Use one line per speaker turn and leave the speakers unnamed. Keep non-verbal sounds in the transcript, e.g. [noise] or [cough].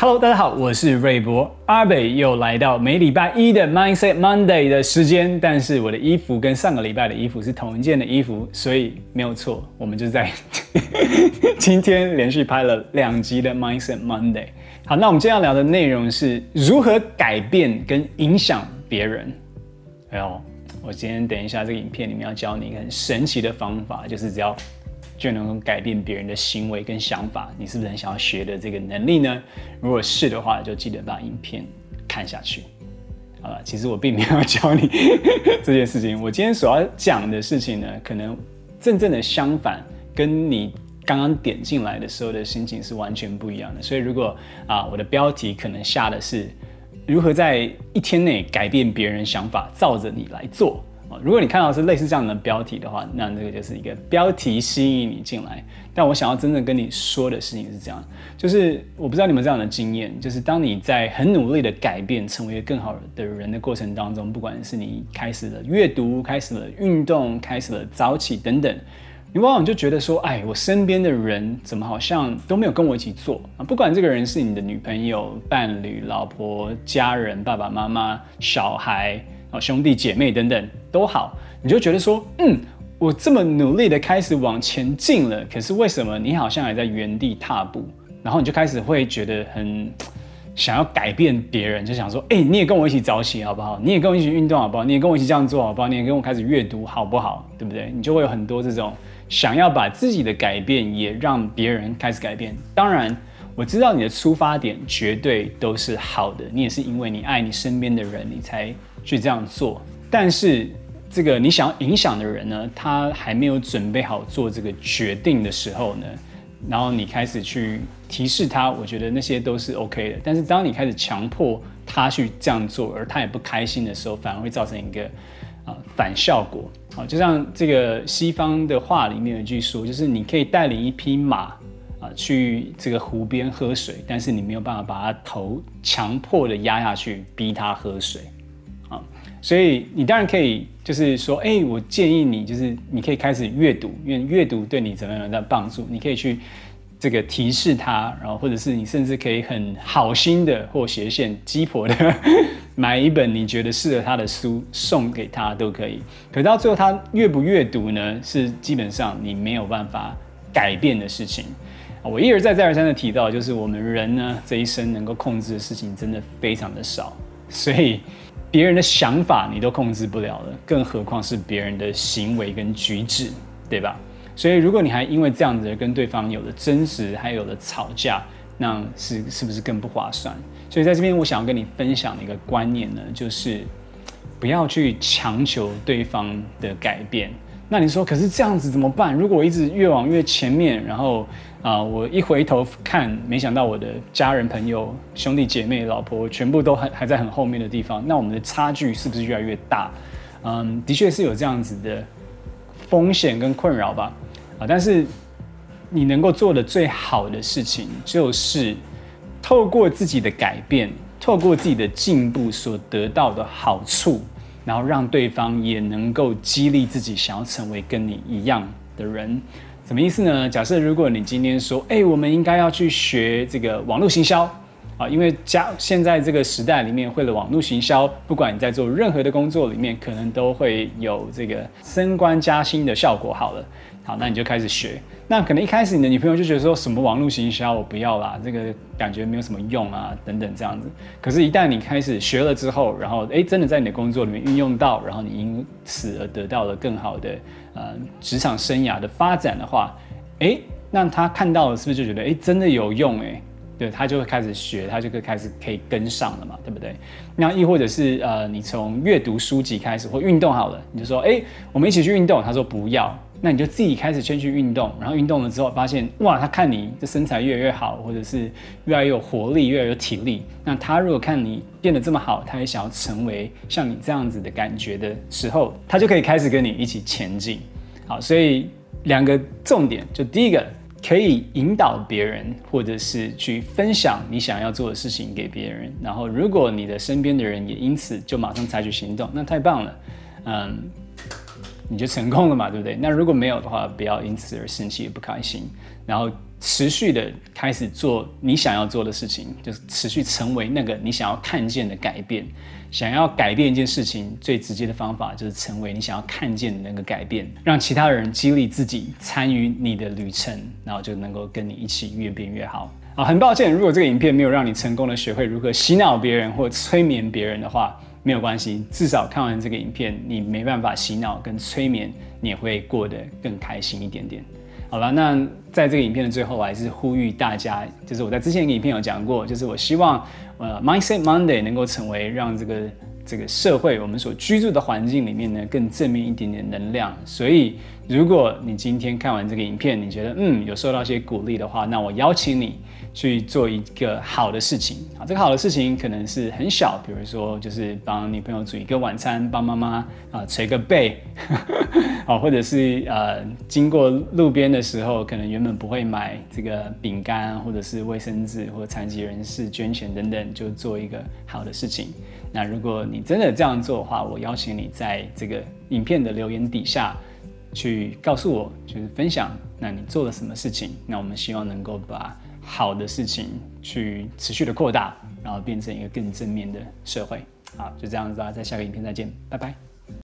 Hello，大家好，我是瑞博阿北，又来到每礼拜一的 Mindset Monday 的时间。但是我的衣服跟上个礼拜的衣服是同一件的衣服，所以没有错，我们就在 [laughs] 今天连续拍了两集的 Mindset Monday。好，那我们今天要聊的内容是如何改变跟影响别人。哎呦，我今天等一下这个影片里面要教你一个很神奇的方法，就是只要就能够改变别人的行为跟想法。你是不是很想要学的这个能力呢？如果是的话，就记得把影片看下去。好了，其实我并没有教你 [laughs] 这件事情。我今天所要讲的事情呢，可能真正的相反，跟你刚刚点进来的时候的心情是完全不一样的。所以，如果啊，我的标题可能下的是。如何在一天内改变别人想法，照着你来做如果你看到是类似这样的标题的话，那这个就是一个标题吸引你进来。但我想要真正跟你说的事情是这样，就是我不知道你们这样的经验，就是当你在很努力的改变，成为一个更好的人的过程当中，不管是你开始了阅读，开始了运动，开始了早起等等。你往往就觉得说，哎，我身边的人怎么好像都没有跟我一起做啊？不管这个人是你的女朋友、伴侣、老婆、家人、爸爸妈妈、小孩、啊兄弟姐妹等等都好，你就觉得说，嗯，我这么努力的开始往前进了，可是为什么你好像还在原地踏步？然后你就开始会觉得很想要改变别人，就想说，哎，你也跟我一起早起好不好？你也跟我一起运动好不好？你也跟我一起这样做好不好？你也跟我开始阅读好不好？对不对？你就会有很多这种。想要把自己的改变也让别人开始改变，当然我知道你的出发点绝对都是好的，你也是因为你爱你身边的人，你才去这样做。但是这个你想要影响的人呢，他还没有准备好做这个决定的时候呢，然后你开始去提示他，我觉得那些都是 OK 的。但是当你开始强迫他去这样做，而他也不开心的时候，反而会造成一个啊。反效果，好，就像这个西方的话里面有一句说，就是你可以带领一匹马啊去这个湖边喝水，但是你没有办法把它头强迫的压下去，逼它喝水，所以你当然可以，就是说，哎，我建议你，就是你可以开始阅读，因为阅读对你怎么样的帮助，你可以去。这个提示他，然后或者是你甚至可以很好心的或斜线鸡婆的买一本你觉得适合他的书送给他都可以。可到最后他阅不阅读呢？是基本上你没有办法改变的事情。我一而再再而三的提到，就是我们人呢这一生能够控制的事情真的非常的少，所以别人的想法你都控制不了了，更何况是别人的行为跟举止，对吧？所以，如果你还因为这样子跟对方有了争执，还有了吵架，那是是不是更不划算？所以，在这边我想要跟你分享的一个观念呢，就是不要去强求对方的改变。那你说，可是这样子怎么办？如果我一直越往越前面，然后啊、我一回头看，没想到我的家人、朋友、兄弟姐妹、老婆全部都还还在很后面的地方，那我们的差距是不是越来越大？嗯，的确是有这样子的风险跟困扰吧。啊！但是你能够做的最好的事情，就是透过自己的改变，透过自己的进步所得到的好处，然后让对方也能够激励自己，想要成为跟你一样的人。什么意思呢？假设如果你今天说，哎，我们应该要去学这个网络行销啊，因为加现在这个时代里面，会了网络行销，不管你在做任何的工作里面，可能都会有这个升官加薪的效果。好了。好，那你就开始学。那可能一开始你的女朋友就觉得说什么网络行销我不要啦，这个感觉没有什么用啊，等等这样子。可是，一旦你开始学了之后，然后诶，真的在你的工作里面运用到，然后你因此而得到了更好的呃职场生涯的发展的话，诶，那他看到了是不是就觉得诶，真的有用诶？对，他就会开始学，他就会开始可以跟上了嘛，对不对？那亦或者是呃，你从阅读书籍开始或运动好了，你就说，哎，我们一起去运动。他说不要，那你就自己开始先去运动，然后运动了之后发现，哇，他看你这身材越来越好，或者是越来越有活力，越来越有体力。那他如果看你变得这么好，他也想要成为像你这样子的感觉的时候，他就可以开始跟你一起前进。好，所以两个重点，就第一个。可以引导别人，或者是去分享你想要做的事情给别人。然后，如果你的身边的人也因此就马上采取行动，那太棒了，嗯，你就成功了嘛，对不对？[laughs] 那如果没有的话，不要因此而生气不开心。然后持续的开始做你想要做的事情，就是持续成为那个你想要看见的改变。想要改变一件事情，最直接的方法就是成为你想要看见的那个改变，让其他人激励自己参与你的旅程，然后就能够跟你一起越变越好。啊，很抱歉，如果这个影片没有让你成功的学会如何洗脑别人或催眠别人的话，没有关系，至少看完这个影片，你没办法洗脑跟催眠，你也会过得更开心一点点。好了，那在这个影片的最后，我还是呼吁大家，就是我在之前一个影片有讲过，就是我希望，呃，Mindset Monday 能够成为让这个这个社会我们所居住的环境里面呢更正面一点点能量。所以，如果你今天看完这个影片，你觉得嗯有受到些鼓励的话，那我邀请你。去做一个好的事情啊，这个好的事情可能是很小，比如说就是帮女朋友煮一个晚餐，帮妈妈啊捶个背，[laughs] 啊，或者是呃经过路边的时候，可能原本不会买这个饼干，或者是卫生纸，或残疾人士捐钱等等，就做一个好的事情。那如果你真的这样做的话，我邀请你在这个影片的留言底下去告诉我，就是分享，那你做了什么事情？那我们希望能够把。好的事情去持续的扩大，然后变成一个更正面的社会。好，就这样子啊，在下个影片再见，拜拜。